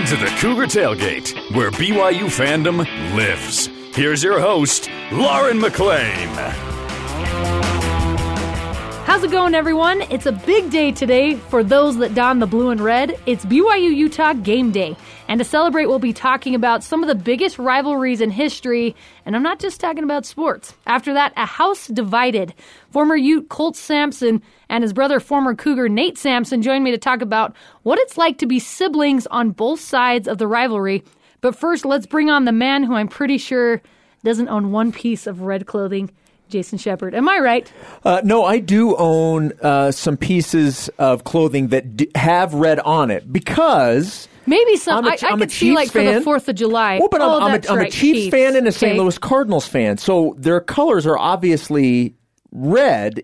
into the Cougar Tailgate, where BYU fandom lives. Here's your host, Lauren McLean. How's it going, everyone? It's a big day today for those that don the blue and red. It's BYU Utah game day. And to celebrate, we'll be talking about some of the biggest rivalries in history. And I'm not just talking about sports. After that, a house divided. Former Ute Colt Sampson and his brother, former Cougar Nate Sampson, joined me to talk about what it's like to be siblings on both sides of the rivalry. But first, let's bring on the man who I'm pretty sure doesn't own one piece of red clothing. Jason Shepard. Am I right? Uh, no, I do own uh, some pieces of clothing that d- have red on it because. Maybe some. I'm a, I, I I'm could see like fan. for the Fourth of July. Well, but I'm, oh, I'm, a, I'm right, a Chiefs, Chiefs. fan and a St. Okay. Louis Cardinals fan, so their colors are obviously red.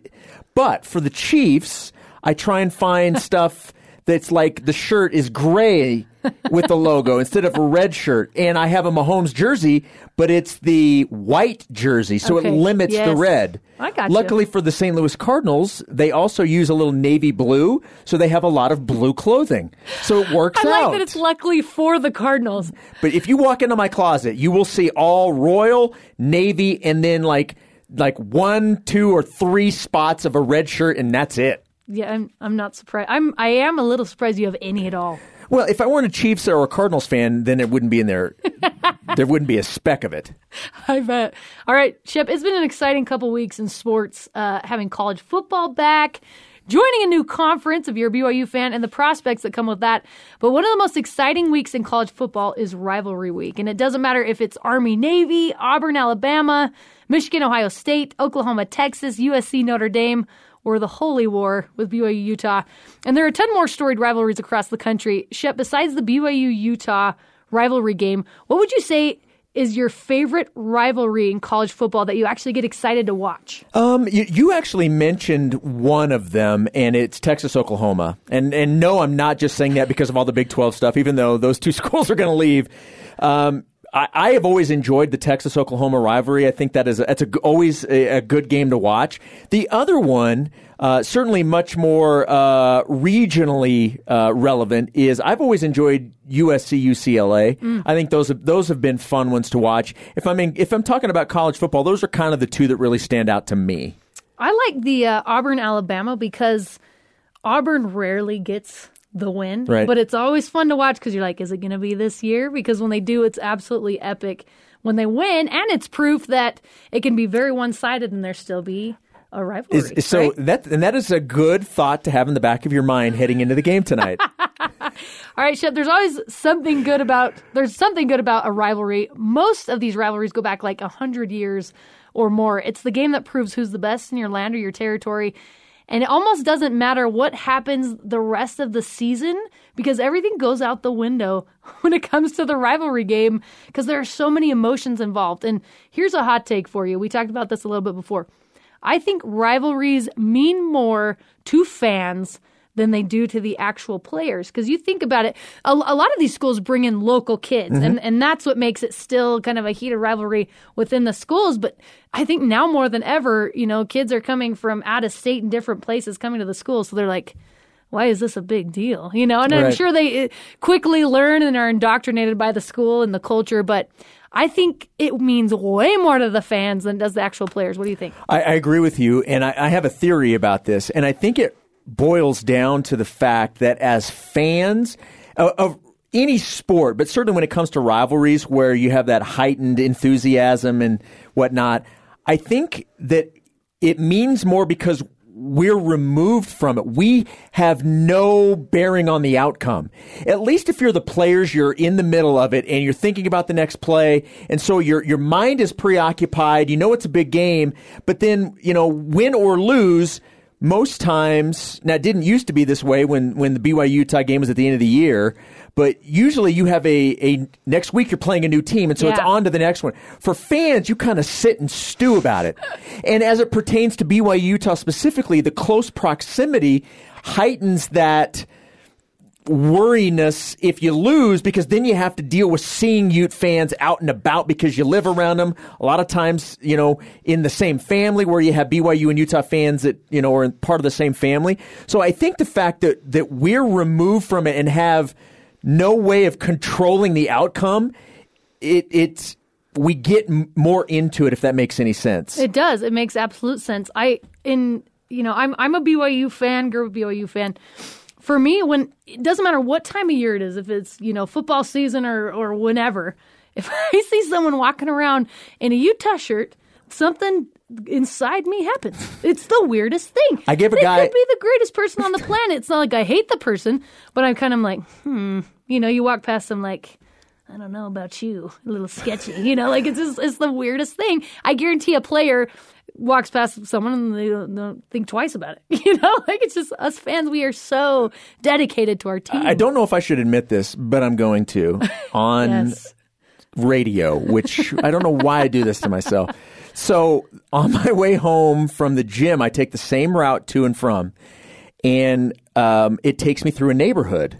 But for the Chiefs, I try and find stuff that's like the shirt is gray with the logo instead of a red shirt, and I have a Mahomes jersey, but it's the white jersey, so Okay, it limits the red. I got you. Luckily for the St. Louis Cardinals, they also use a little navy blue, so they have a lot of blue clothing. So it works I out. like that it's luckily for the Cardinals. But if you walk into my closet, you will see all royal, navy, and then like like one, two, or three spots of a red shirt, and that's it. Yeah, I'm. I'm not surprised. I'm. I am a little surprised you have any at all. Well, if I weren't a Chiefs or a Cardinals fan, then it wouldn't be in there. there wouldn't be a speck of it. I bet. All right, Shep. It's been an exciting couple weeks in sports, uh, having college football back, joining a new conference if you're a BYU fan, and the prospects that come with that. But one of the most exciting weeks in college football is rivalry week, and it doesn't matter if it's Army, Navy, Auburn, Alabama, Michigan, Ohio State, Oklahoma, Texas, USC, Notre Dame. Or the Holy War with BYU Utah. And there are a ton more storied rivalries across the country. Shep, besides the BYU Utah rivalry game, what would you say is your favorite rivalry in college football that you actually get excited to watch? Um, you, you actually mentioned one of them, and it's Texas Oklahoma. And and no, I'm not just saying that because of all the Big 12 stuff. Even though those two schools are going to leave. Um, I, I have always enjoyed the Texas Oklahoma rivalry. I think that is a, that's a, always a, a good game to watch. The other one, uh, certainly much more uh, regionally uh, relevant, is I've always enjoyed USC UCLA. I think those have, those have been fun ones to watch. If I'm if I'm talking about college football, those are kind of the two that really stand out to me. I like the uh, Auburn Alabama because Auburn rarely gets the win, Right. but it's always fun to watch because you're like, is it going to be this year? Because when they do, it's absolutely epic when they win, and it's proof that it can be very one sided and there still be a rivalry. Is, so right? that and that is a good thought to have in the back of your mind heading into the game tonight. All right, Shep, there's always something good about there's something good about a rivalry. Most of these rivalries go back like a hundred years or more. It's the game that proves who's the best in your land or your territory. And it almost doesn't matter what happens the rest of the season because everything goes out the window when it comes to the rivalry game because there are so many emotions involved. And here's a hot take for you. We talked about this a little bit before. I think rivalries mean more to fans than they do to the actual players. Because you think about it, a, a lot of these schools bring in local kids, and, and that's what makes it still kind of a heated rivalry within the schools. But I think now more than ever, you know, kids are coming from out of state and different places coming to the school, so they're like, why is this a big deal? You know, and I'm sure they uh, quickly learn and are indoctrinated by the school and the culture, but I think it means way more to the fans than does the actual players. What do you think? I, I agree with you, and I, I have a theory about this, and I think it boils down to the fact that as fans of, of any sport, but certainly when it comes to rivalries where you have that heightened enthusiasm and whatnot, I think that it means more because we're removed from it. We have no bearing on the outcome. At least if you're the players, you're in the middle of it and you're thinking about the next play. And so your, your mind is preoccupied. You know it's a big game, but then, you know, win or lose, most times, now it didn't used to be this way when, when the BYU Utah game was at the end of the year, but usually you have a, a next week you're playing a new team, and so it's on to the next one. For fans, you kind of sit and stew about it. and as it pertains to BYU Utah specifically, the close proximity heightens that worriness if you lose because then you have to deal with seeing Ute fans out and about because you live around them. A lot of times, you know, in the same family where you have BYU and Utah fans that, you know, are part of the same family. So I think the fact that, that we're removed from it and have no way of controlling the outcome, it it's we get more into it if that makes any sense. It does. It makes absolute sense. I in you know I'm I'm a BYU fan, girl BYU fan. For me, when it doesn't matter what time of year it is, if it's you know football season or or whenever, if I see someone walking around in a Utah shirt, something inside me happens. It's the weirdest thing. I gave a they guy- could be the greatest person on the planet. It's not like I hate the person, but I'm kind of like, hmm. You know, you walk past them like. I don't know about you, a little sketchy, you know, like it's just, it's the weirdest thing. I guarantee a player walks past someone and they don't, don't think twice about it, you know, like it's just us fans. We are so dedicated to our team. I don't know if I should admit this, but I'm going to on Yes. radio, which I don't know why I do this to myself. So on my way home from the gym, I take the same route to and from, and um, it takes me through a neighborhood.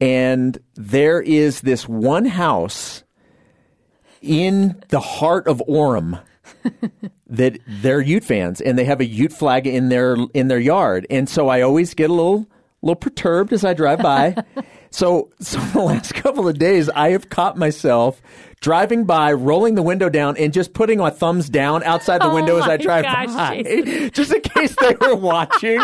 And there is this one house in the heart of Orem that they're Ute fans and they have a Ute flag in their in their yard. And so I always get a little little perturbed as I drive by. so so the last couple of days I have caught myself driving by, rolling the window down and just putting my thumbs down outside the Oh window as I drive gosh, by. Just in case they were watching.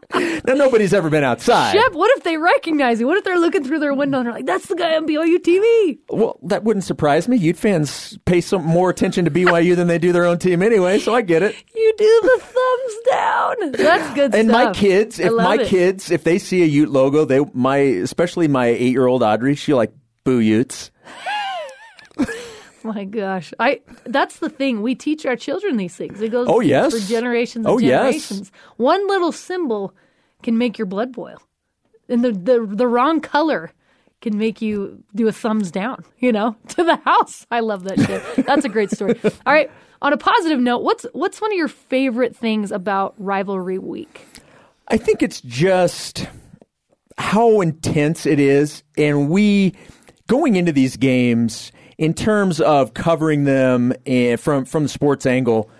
now nobody's ever been outside. Shep, what if they recognize you? What if they're looking through their window and they're like, that's the guy on BYU TV? Well, that wouldn't surprise me. Ute fans pay some more attention to BYU than they do their own team anyway, so I get it. You do the thumbs down. That's good And stuff. my kids, if my it. kids, if they see a Ute logo, they my especially my eight year old Audrey, she like boo Utes. My gosh, I that's the thing. We teach our children these things. It goes Oh, yes. for generations and Oh, yes. generations. One little symbol can make your blood boil. And the, the the wrong color can make you do a thumbs down, you know, to the house. I love that shit. That's a great story. All right. On a positive note, what's what's one of your favorite things about rivalry week? I think it's just how intense it is, and we going into these games in terms of covering them and from from the sports angle.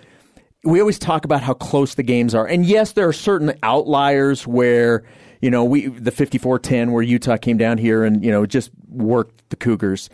We always talk about how close the games are, and yes, there are certain outliers where you know we the 54-10 where Utah came down here and you know just worked the Cougars.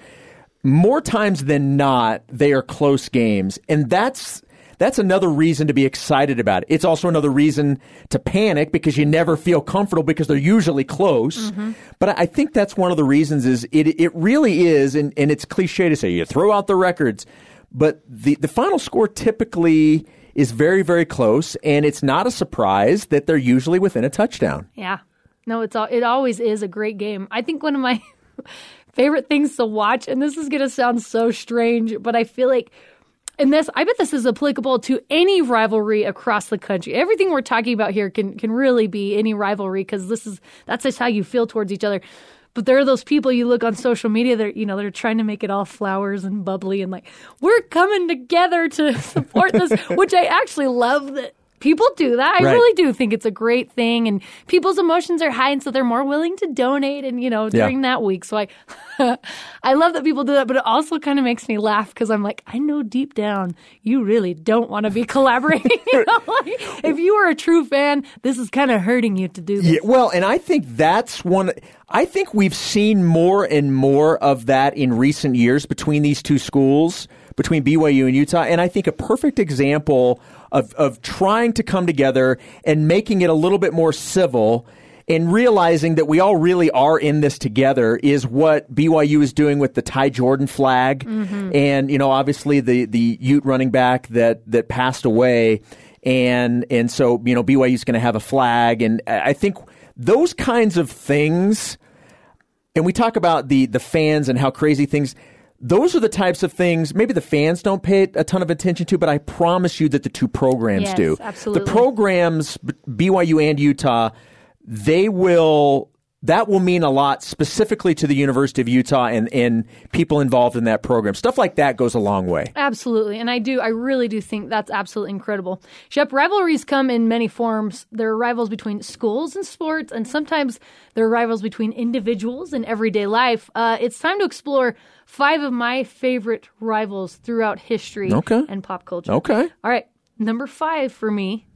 More times than not, they are close games, and that's that's another reason to be excited about it. It's also another reason to panic because you never feel comfortable because they're usually close. Mm-hmm. But I think that's one of the reasons is it it really is, and, and it's cliche to say you throw out the records, but the, the final score typically is very, very close, and it's not a surprise that they're usually within a touchdown. Yeah. No, it's all, it always is a great game. I think one of my favorite things to watch, and this is going to sound so strange, but I feel like, and this, I bet this is applicable to any rivalry across the country. Everything we're talking about here can can really be any rivalry because this is that's just how you feel towards each other. But there are those people you look on social media that you know they're trying to make it all flowers and bubbly and like we're coming together to support this, which I actually love that people do that. I Right. really do think it's a great thing, and people's emotions are high, and so they're more willing to donate. And you know, during that week, so I, I love that people do that. But it also kind of makes me laugh because I'm like, I know deep down you really don't want to be collaborating. you know? like, if you are a true fan, this is kind of hurting you to do this. Yeah, well, and I think that's one. I think we've seen more and more of that in recent years between these two schools, between BYU and Utah. And I think a perfect example of, of trying to come together and making it a little bit more civil and realizing that we all really are in this together is what BYU is doing with the Ty Jordan flag, mm-hmm. and you know, obviously the the Ute running back that that passed away, and and so you know BYU is going to have a flag, and I think those kinds of things and we talk about the the fans and how crazy things those are the types of things maybe the fans don't pay a ton of attention to but i promise you that the two programs Yes, do absolutely. the programs byu and utah they will that will mean a lot specifically to the university of utah and and people involved in that program stuff like that goes a long way Absolutely. And I do, I really do think that's absolutely incredible. Shep, rivalries come in many forms. There are rivals between schools and sports, and sometimes there are rivals between individuals in everyday life. Uh, it's time to explore five of my favorite rivals throughout history Okay. and pop culture. okay All right. Number five for me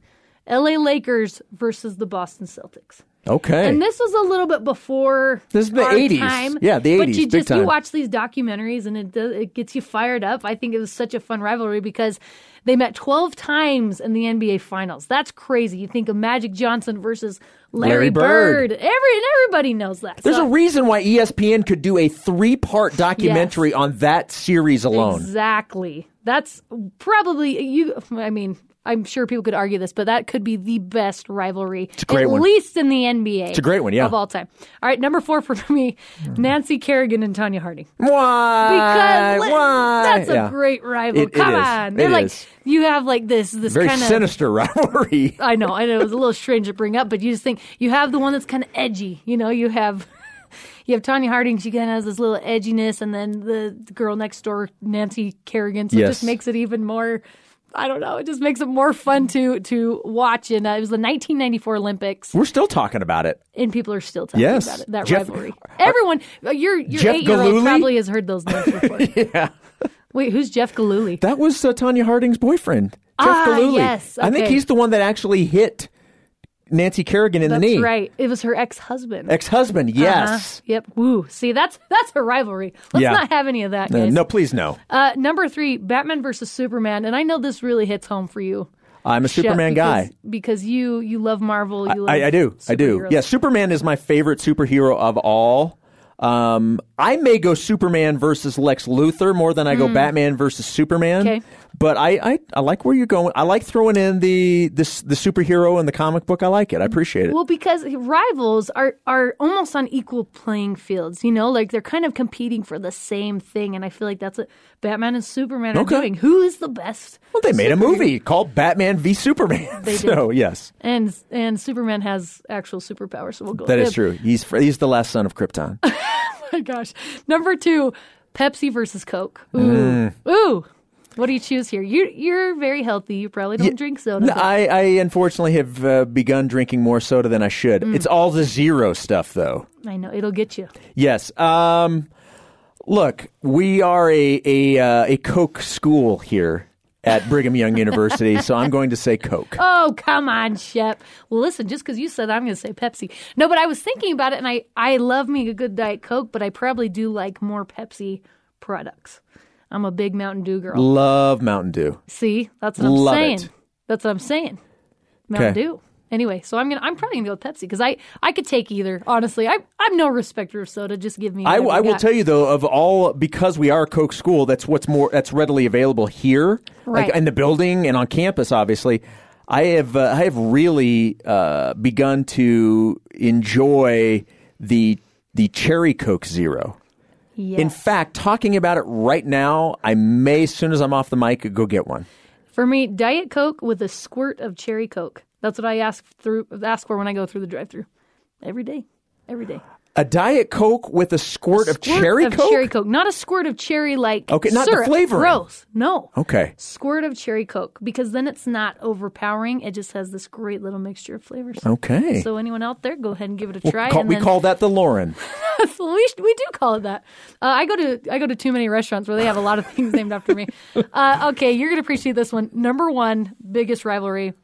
LA Lakers versus the Boston Celtics. Okay. And this was a little bit before This is the our 80s. time. Yeah, the But 80s, you just you watch these documentaries and it does, it gets you fired up. I think it was such a fun rivalry because they met 12 times in the NBA finals. That's crazy. You think of Magic Johnson versus Larry, Larry Bird. Every everybody knows that. There's So- a reason why ESPN could do a three part documentary on that series alone. Exactly. That's probably you. I mean, I'm sure people could argue this, but that could be the best rivalry, a great at one. least in the NBA. It's a great one, yeah. of all time. All right, number four for me, Nancy Kerrigan and Tonya Harding. Why? Because Why? that's a Yeah. great rival. It- Come is. on, they're It like is. you have like this this Very kind of sinister rivalry. I know, I know. It was a little strange to bring up, but you just think you have the one that's kind of edgy. You know, you have you have Tonya Harding. She kind of has this little edginess, and then the, the girl next door, Nancy Kerrigan. So it just makes it even more. I don't know. It just makes it more fun to to watch. And uh, it was the 1994 Olympics, We're still talking about it. and people are still talking Yes. about it. That Jeff- rivalry. Everyone, uh, your your eight year old probably has heard those names before. Yeah. Wait, who's Jeff Gillooly? That was uh, Tonya Harding's boyfriend, Jeff Ah, Gillooly. yes, I think he's the one that actually hit Nancy Kerrigan in That's the knee. That's right. It was her ex husband. Ex husband, yes. Uh-huh. Yep. Woo. See, that's that's a rivalry. Let's Yeah. not have any of that, Uh, guys. no, please no. Uh, number three, Batman versus Superman, and I know this really hits home for you. I'm a Shep, Superman because, guy. because you you love Marvel. You love I, I do. I do. Yeah, Superman is my favorite superhero of all. Um, I may go Superman versus Lex Luthor more than I go Batman versus Superman. Hmm. Okay. But I, I, I like where you're going. I like throwing in the this the superhero in the comic book. I like it. I appreciate it. Well, because rivals are are almost on equal playing fields. You know, like they're kind of competing for the same thing, and I feel like that's what Batman and Superman are Okay. doing. Who is the best? Well, they made a superhero? movie called Batman v Superman. They so yes, and and Superman has actual superpowers. So we'll go. that with him. true. He's fr- he's the last son of Krypton. My gosh. Number two, Pepsi versus Coke. Ooh. Mm. Ooh. What do you choose here? You you're very healthy. You probably don't drink soda. No, I, I unfortunately have uh, begun drinking more soda than I should. Mm. It's all the zero stuff, though. I know it'll get you. Yes. Um, look, we are a a, uh, a Coke school here at Brigham Young University, so I'm going to say Coke. Oh, come on, Shep. Well, listen, just because you said I'm going to say Pepsi. No, but I was thinking about it, and I, I love me a good Diet Coke, but I probably do like more Pepsi products. I'm a big Mountain Dew girl. Love Mountain Dew. See, that's what I'm Love saying. it. That's what I'm saying. Mountain Okay. Dew. Anyway, so I'm gonna I'm probably gonna go with Pepsi because I I could take either. Honestly, I I'm no respecter of soda. Just give me. I, I will got. tell you though, of all because we are a Coke school, that's what's more that's readily available here, Right. like in the building and on campus. Obviously, I have uh, I have really uh, begun to enjoy the the cherry Coke Zero. Yes. In fact, talking about it right now, I may, as soon as I'm off the mic, go get one. For me, Diet Coke with a squirt of cherry Coke. That's what I ask through ask for when I go through the drive-through. Every day, every day. A Diet Coke with a squirt, of Squirt cherry of Coke? Cherry Coke, not a squirt of cherry like Okay, not the syrup. flavoring. Gross. No. Okay. Squirt of cherry Coke because then it's not overpowering. It just has this great little mixture of flavors. Okay. So anyone out there, go ahead and give it a We'll try. call- and we then- call that the Lauren. We, we do call it that. Uh, I go to I go to too many restaurants where they have a lot of things named after me. Uh, okay, you're gonna appreciate this one. Number one, biggest rivalry,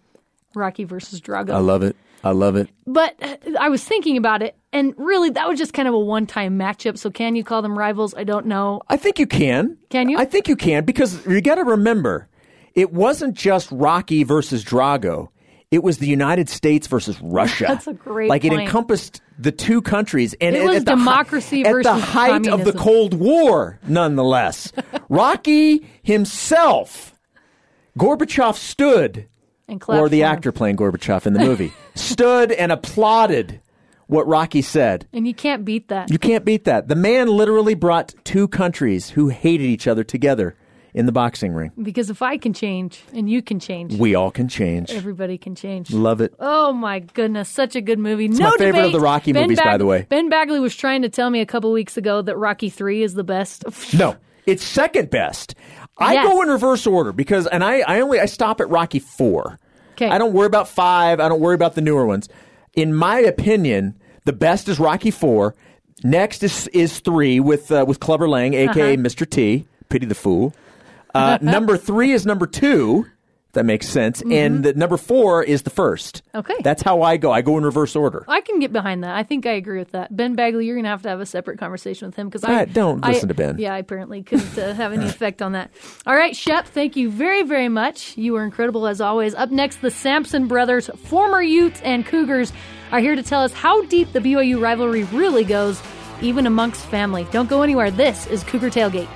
Rocky versus Drago. I love it. I love it. but uh, I was thinking about it, and really, that was just kind of a one time matchup. So can you call them rivals? I don't know. I think you can. Can you? I think you can because you got to remember, it wasn't just Rocky versus Drago. It was the United States versus Russia. That's a great Like it encompassed the two countries, and It was the hi- democracy at the versus height of the. Cold War, nonetheless. Rocky himself, Gorbachev stood, And or the actor playing Gorbachev in the movie, stood and applauded what Rocky said. and you can't beat that. You can't beat that. The man literally brought two countries who hated each other together in the boxing ring. because if I can change and you can change, We all can change. everybody can change. Love it. Oh my goodness, such a good movie. no my favorite of the Rocky Ben movies, by the way. Ben Bagley was trying to tell me a couple weeks ago that Rocky Three is the best. No, it's second best. I Yes. go in reverse order because, and I, I only I stop at Rocky four. Okay. I don't worry about five. I don't worry about the newer ones. In my opinion, the best is Rocky four. Next is is three with uh, with Clubber Lang, aka Uh-huh. Mr. T. Pity the fool. Uh, number three is number two, That makes sense. And the number four is the first. Mm-hmm. Okay. That's how I go. I go in reverse order. I can get behind that. I think I agree with that. Ben Bagley, you're going to have to have a separate conversation with him because I don't I- listen to Ben. Yeah, I apparently couldn't uh, have any effect on that. All right, Shep, thank you very, very much. You were incredible as always. Up next, the Sampson brothers, former Utes and Cougars, are here to tell us how deep the BYU rivalry really goes, even amongst family. Don't go anywhere. This is Cougar Tailgate.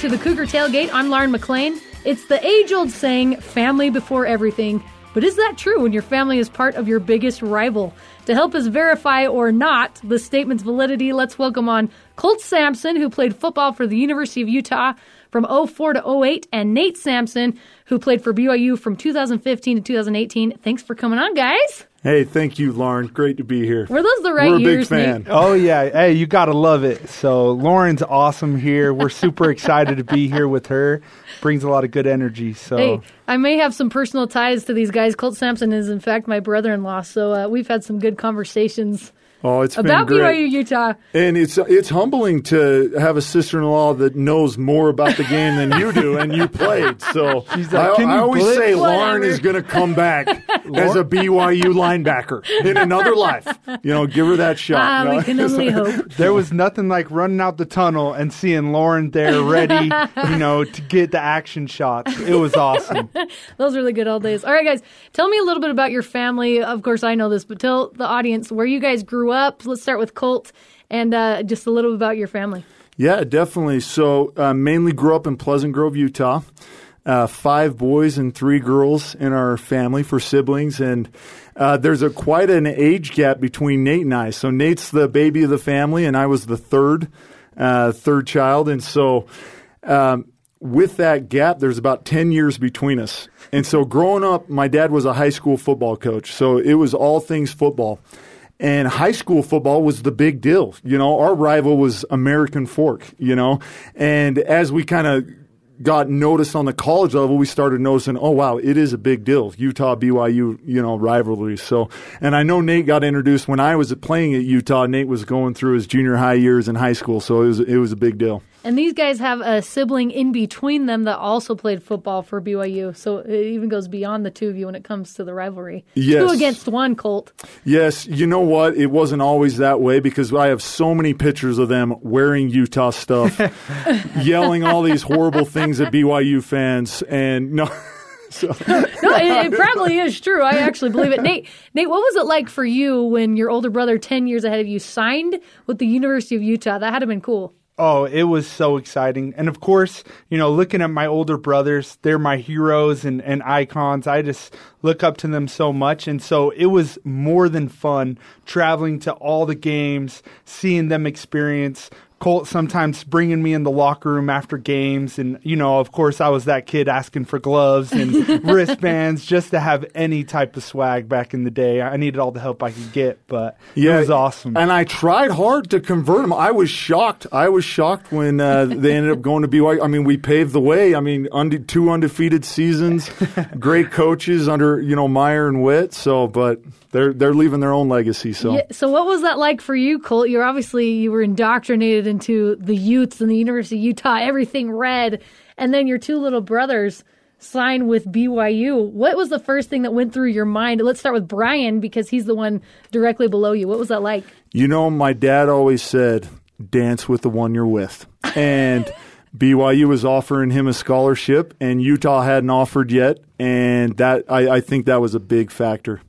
To the Cougar Tailgate. I'm Lauren McLean. It's the age old saying, family before everything. But is that true when your family is part of your biggest rival? To help us verify or not the statement's validity, let's welcome on Colt Sampson, who played football for the University of Utah from 04 to 08, and Nate Sampson, who played for BYU from 2015 to 2018. Thanks for coming on, guys. Hey, thank you, Lauren. Great to be here. Were those the right We're a big years, fan. Nate? Oh yeah, hey, you gotta love it. So Lauren's awesome here. We're super excited to be here with her. Brings a lot of good energy. So Hey, I may have some personal ties to these guys. Colt Sampson is, in fact, my brother-in-law, so uh, we've had some good conversations Oh, it's about been great. BYU Utah. And it's it's humbling to have a sister-in-law that knows more about the game than you do, and you played. So She's like, I, "Can I you always blitz?" say Lauren is going to come back as a BYU linebacker in another life. You know, give her that shot. You know? we can only hope. there was nothing like running out the tunnel and seeing Lauren there ready, you know, to get the action shots. It was awesome. Those were the good old days. All right, guys, tell me a little bit about your family. Of course, I know this, but tell the audience where you guys grew up. Let's start with Colt and uh, just a little about your family. Yeah, definitely. So, uh, mainly grew up in Pleasant Grove, Utah. Uh, five boys and three girls in our family for siblings, and uh, there's a quite an age gap between Nate and I. So Nate's the baby of the family, and I was the third, uh, third child, and so. Um, with that gap, there's about 10 years between us. And so growing up, my dad was a high school football coach. So it was all things football. And high school football was the big deal. You know, our rival was American Fork, you know. And as we kind of got noticed on the college level, we started noticing, oh wow, it is a big deal. Utah BYU, you know, rivalry. So, and I know Nate got introduced when I was playing at Utah. Nate was going through his junior high years in high school, so it was it was a big deal. And these guys have a sibling in between them that also played football for BYU. So it even goes beyond the two of you when it comes to the rivalry. Yes. Two against one, Colt. Yes, you know what? It wasn't always that way because I have so many pictures of them wearing Utah stuff, yelling all these horrible things at BYU fans, and no. So, No, it, it probably is true. I actually believe it. Nate, Nate, what was it like for you when your older brother, 10 years ahead of you, signed with the University of Utah? That had to have been cool. Oh, it was so exciting. And of course, you know, looking at my older brothers, they're my heroes and, and icons. I just look up to them so much. And so it was more than fun traveling to all the games, seeing them experience. Colt sometimes bringing me in the locker room after games. And, you know, of course, I was that kid asking for gloves and wristbands just to have any type of swag back in the day. I needed all the help I could get, but it was awesome. And I tried hard to convert them. I was shocked. I was shocked when uh, they ended up going to BYU. I mean, we paved the way. I mean, unde- two undefeated seasons, great coaches under you know Meyer and Witt. So, but they're they're leaving their own legacy. So. Yeah, so what was that like for you, Colt? You're obviously you were indoctrinated into the Utes and the University of Utah, everything red, and then your two little brothers signed with BYU. What was the first thing that went through your mind? Let's start with Brian because he's the one directly below you. What was that like? You know, my dad always said, dance with the one you're with. And BYU was offering him a scholarship, and Utah hadn't offered yet. And that I, I think that was a big factor.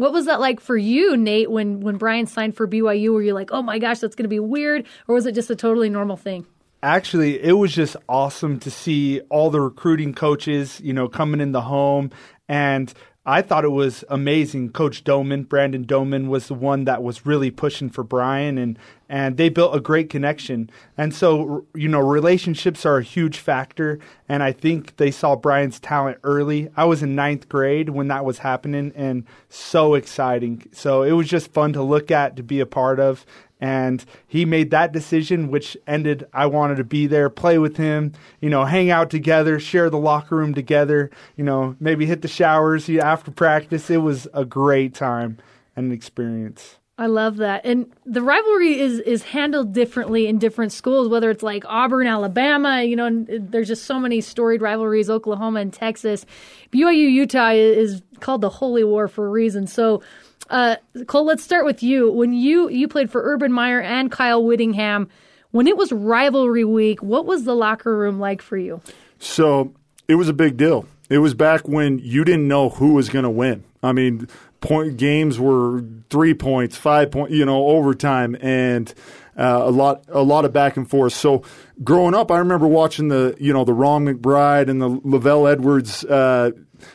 What was that like for you, Nate, when when Brian signed for BYU? Were you like, oh my gosh, that's going to be weird, or was it just a totally normal thing? Actually, it was just awesome to see all the recruiting coaches, you know, coming in the home. And I thought it was amazing. Coach Doman, Brandon Doman, was the one that was really pushing for Brian, and and they built a great connection. And so, you know, relationships are a huge factor. And I think they saw Brian's talent early. I was in ninth grade when that was happening, and so exciting. So it was just fun to look at, to be a part of. And he made that decision, which ended. I wanted to be there, play with him, you know, hang out together, share the locker room together, you know, maybe hit the showers after practice. It was a great time and an experience. I love that. And the rivalry is is handled differently in different schools, whether it's like Auburn, Alabama, you know, there's just so many storied rivalries, Oklahoma and Texas. BYU Utah is called the Holy War for a reason. So uh, Cole, let's start with you. When you you played for Urban Meyer and Kyle Whittingham, when it was rivalry week, what was the locker room like for you? So it was a big deal. It was back when you didn't know who was going to win. I mean, point games were three points, five point, you know, overtime, and uh, a lot a lot of back and forth. So growing up, I remember watching the you know the Ron McBride and the LaVell Edwards. Uh,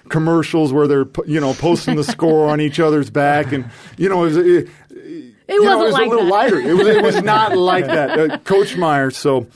commercials where they're you know posting the score on each other's back and you know it was, it, it wasn't know, it was like a little that. lighter it was, it was not like that uh, coach meyer so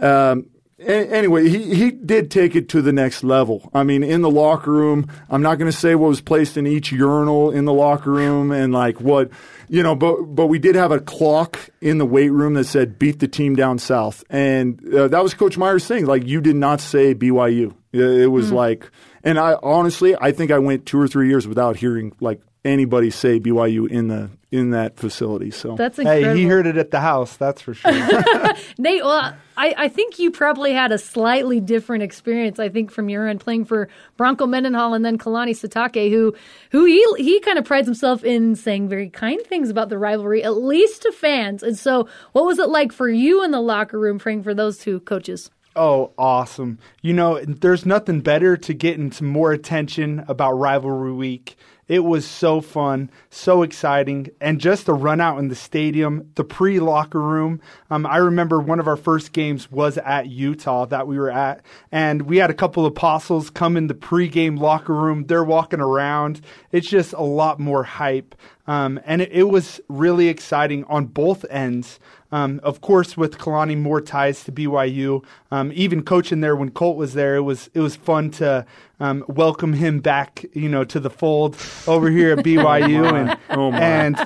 um, anyway, he, he did take it to the next level. I mean, in the locker room, I'm not going to say what was placed in each urinal in the locker room and like what, you know, but, but we did have a clock in the weight room that said beat the team down south. And uh, that was Coach Meyer's thing. Like, you did not say BYU. It, it was like, and I honestly, I think I went two or three years without hearing like anybody say BYU in the in that facility. So That's incredible. Hey, he heard it at the house, that's for sure. Nate, well, I, I think you probably had a slightly different experience. I think from your end, playing for Bronco Mendenhall and then Kalani Sitake, who who he he kind of prides himself in saying very kind things about the rivalry, at least to fans. And so, what was it like for you in the locker room, praying for those two coaches? Oh, awesome. You know, there's nothing better to get into more attention about Rivalry Week. It was so fun, so exciting, and just the run out in the stadium, the pre locker room. Um, I remember one of our first games was at Utah that we were at, and we had a couple of apostles come in the pre-game locker room. They're walking around. It's just a lot more hype. Um, and it, it was really exciting on both ends. Um, of course, with Kalani, more ties to BYU. Um, even coaching there when Colt was there, it was it was fun to um, welcome him back, you know, to the fold over here at BYU, and Oh, and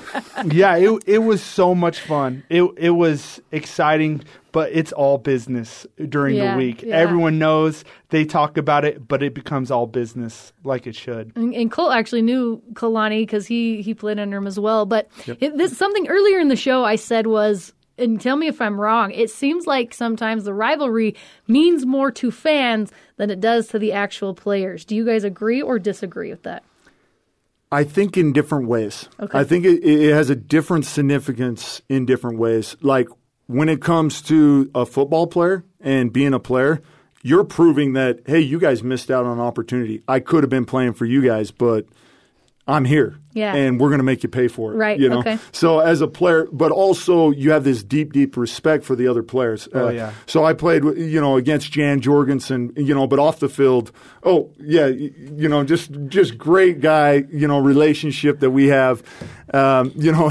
yeah, it it was so much fun. It it was exciting, but it's all business during Yeah, the week. yeah. Everyone knows they talk about it, but it becomes all business like it should. And, and Colt actually knew Kalani because he he played under him as well. But it, this something earlier in the show I said was, and tell me if I'm wrong. It seems like sometimes the rivalry means more to fans than it does to the actual players. Do you guys agree or disagree with that? I think in different ways. Okay. I think it, it has a different significance in different ways. Like when it comes to a football player and being a player, you're proving that hey, you guys missed out on an opportunity. I could have been playing for you guys, but I'm here. Yeah. And we're going to make you pay for it. Right, You know? okay. So as a player, but also you have this deep, deep respect for the other players. Uh, Oh, yeah. So I played, you know, against Jan Jorgensen, you know, but off the field, oh yeah, you know, just just great guy, you know, relationship that we have, um, you know,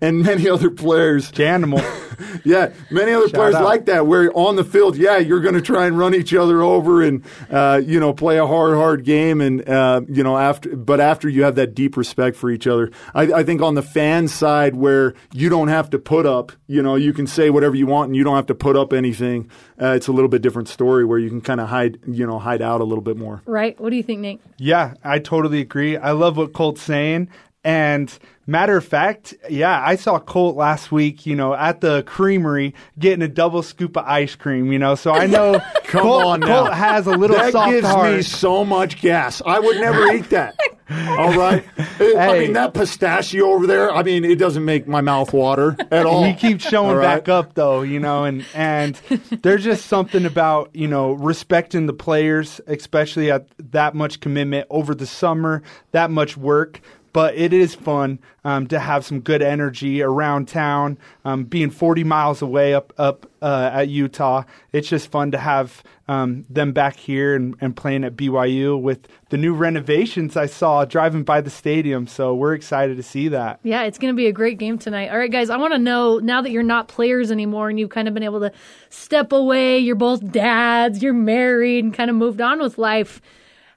and many other players. Janimal. Yeah, many other players out. like that. Where on the field, yeah, you're going to try and run each other over and uh, you know play a hard, hard game, and uh, you know after, but after you have that deep respect for each other, I, I think on the fan side where you don't have to put up, you know, you can say whatever you want and you don't have to put up anything. Uh, it's a little bit different story where you can kind of hide, you know, hide out a little bit more. Right? What do you think, Nate? Yeah, I totally agree. I love what Colt's saying. And matter of fact, yeah, I saw Colt last week, you know, at the creamery getting a double scoop of ice cream, you know. So I know Come Colt, on now. Colt has a little that soft gives heart. me so much gas. I would never eat that. All right. I Hey. mean that pistachio over there. I mean it doesn't make my mouth water at all. he keeps showing right? back up though, you know, and and there's just something about you know respecting the players, especially at that much commitment over the summer, that much work. But it is fun um, to have some good energy around town. Um, being 40 miles away up up uh, at Utah, it's just fun to have um, them back here and, and playing at BYU with the new renovations I saw driving by the stadium. So we're excited to see that. Yeah, it's going to be a great game tonight. All right, guys, I want to know now that you're not players anymore and you've kind of been able to step away, you're both dads, you're married, and kind of moved on with life.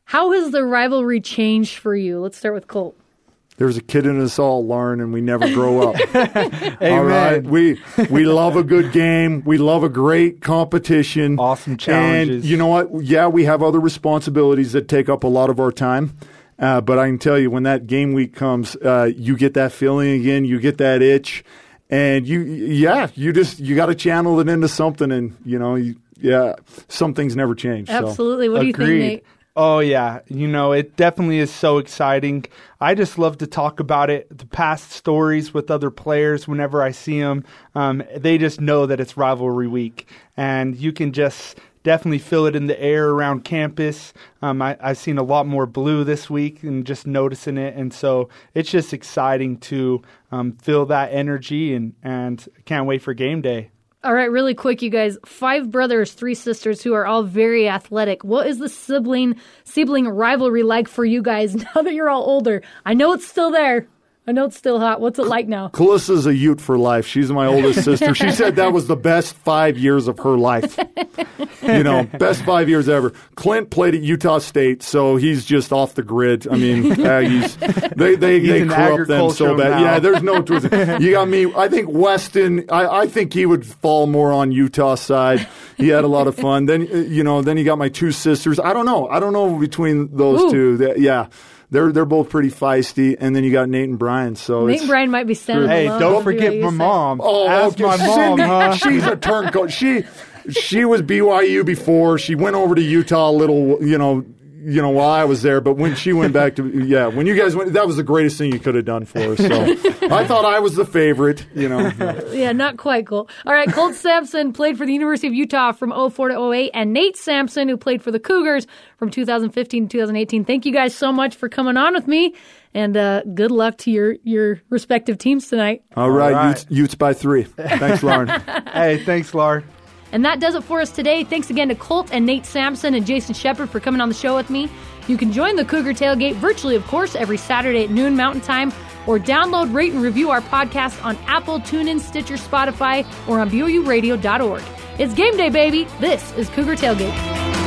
How has the rivalry changed for you? Let's start with Colt. There's a kid in us all, Lauren, and we never grow up. Amen. All right, we we love a good game. We love a great competition. Awesome challenges. And you know what? Yeah, we have other responsibilities that take up a lot of our time. Uh, but I can tell you, when that game week comes, uh, you get that feeling again. You get that itch, and you, yeah, you just you got to channel it into something, and you know, you, yeah, some things never change. so. Absolutely. What do you think, Nate? Oh yeah, you know it definitely is so exciting. I just love to talk about it, the past stories with other players. Whenever I see them, um, they just know that it's rivalry week, and you can just definitely feel it in the air around campus. Um, I, I've seen a lot more blue this week, and just noticing it, and so it's just exciting to um, feel that energy, and and can't wait for game day. All right, really quick, you guys. Five brothers, three sisters who are all very athletic. What is the sibling sibling rivalry like for you guys now that you're all older? I know it's still there. I know it's still hot. What's it like now? Calissa's a Ute for life. She's my oldest sister. She said that was the best five years of her life. you know, best five years ever. Clint played at Utah State, so he's just off the grid. I mean, Aggies, they they, He's they an corrupt them so bad. now. Yeah, there's no twist. You got me. I think Weston. I, I think he would fall more on Utah side. He had a lot of fun. Then uh, you know, then you got my two sisters. I don't know. I don't know between those Ooh. two. They- yeah. They're they're both pretty feisty, and then you got Nate and Brian. So Nate it's, and Brian might be standing Hey, alone. don't forget my mom. Oh, Ask okay. my mom, Cindy, huh? She's a turncoat. She she was BYU before. She went over to Utah a little, you know, you know, while I was there. But when she went back to yeah, when you guys went, that was the greatest thing you could have done for us. So I thought I was the favorite. You know, Yeah, not quite cool. All right, Colt Sampson played for the University of Utah from 04 to 08, and Nate Sampson, who played for the Cougars from 2015 to 2018. Thank you guys so much for coming on with me, and uh, good luck to your, your respective teams tonight. all right, right. Utes, Utes by three. Thanks, Lauren. hey, thanks, Lar. And that does it for us today. Thanks again to Colt and Nate Sampson and Jason Shepard for coming on the show with me. You can join the Cougar Tailgate virtually, of course, every Saturday at noon Mountain Time, or download, rate, and review our podcast on Apple, TuneIn, Stitcher, Spotify, or on BYURadio.org. It's game day, baby. This is Cougar Tailgate.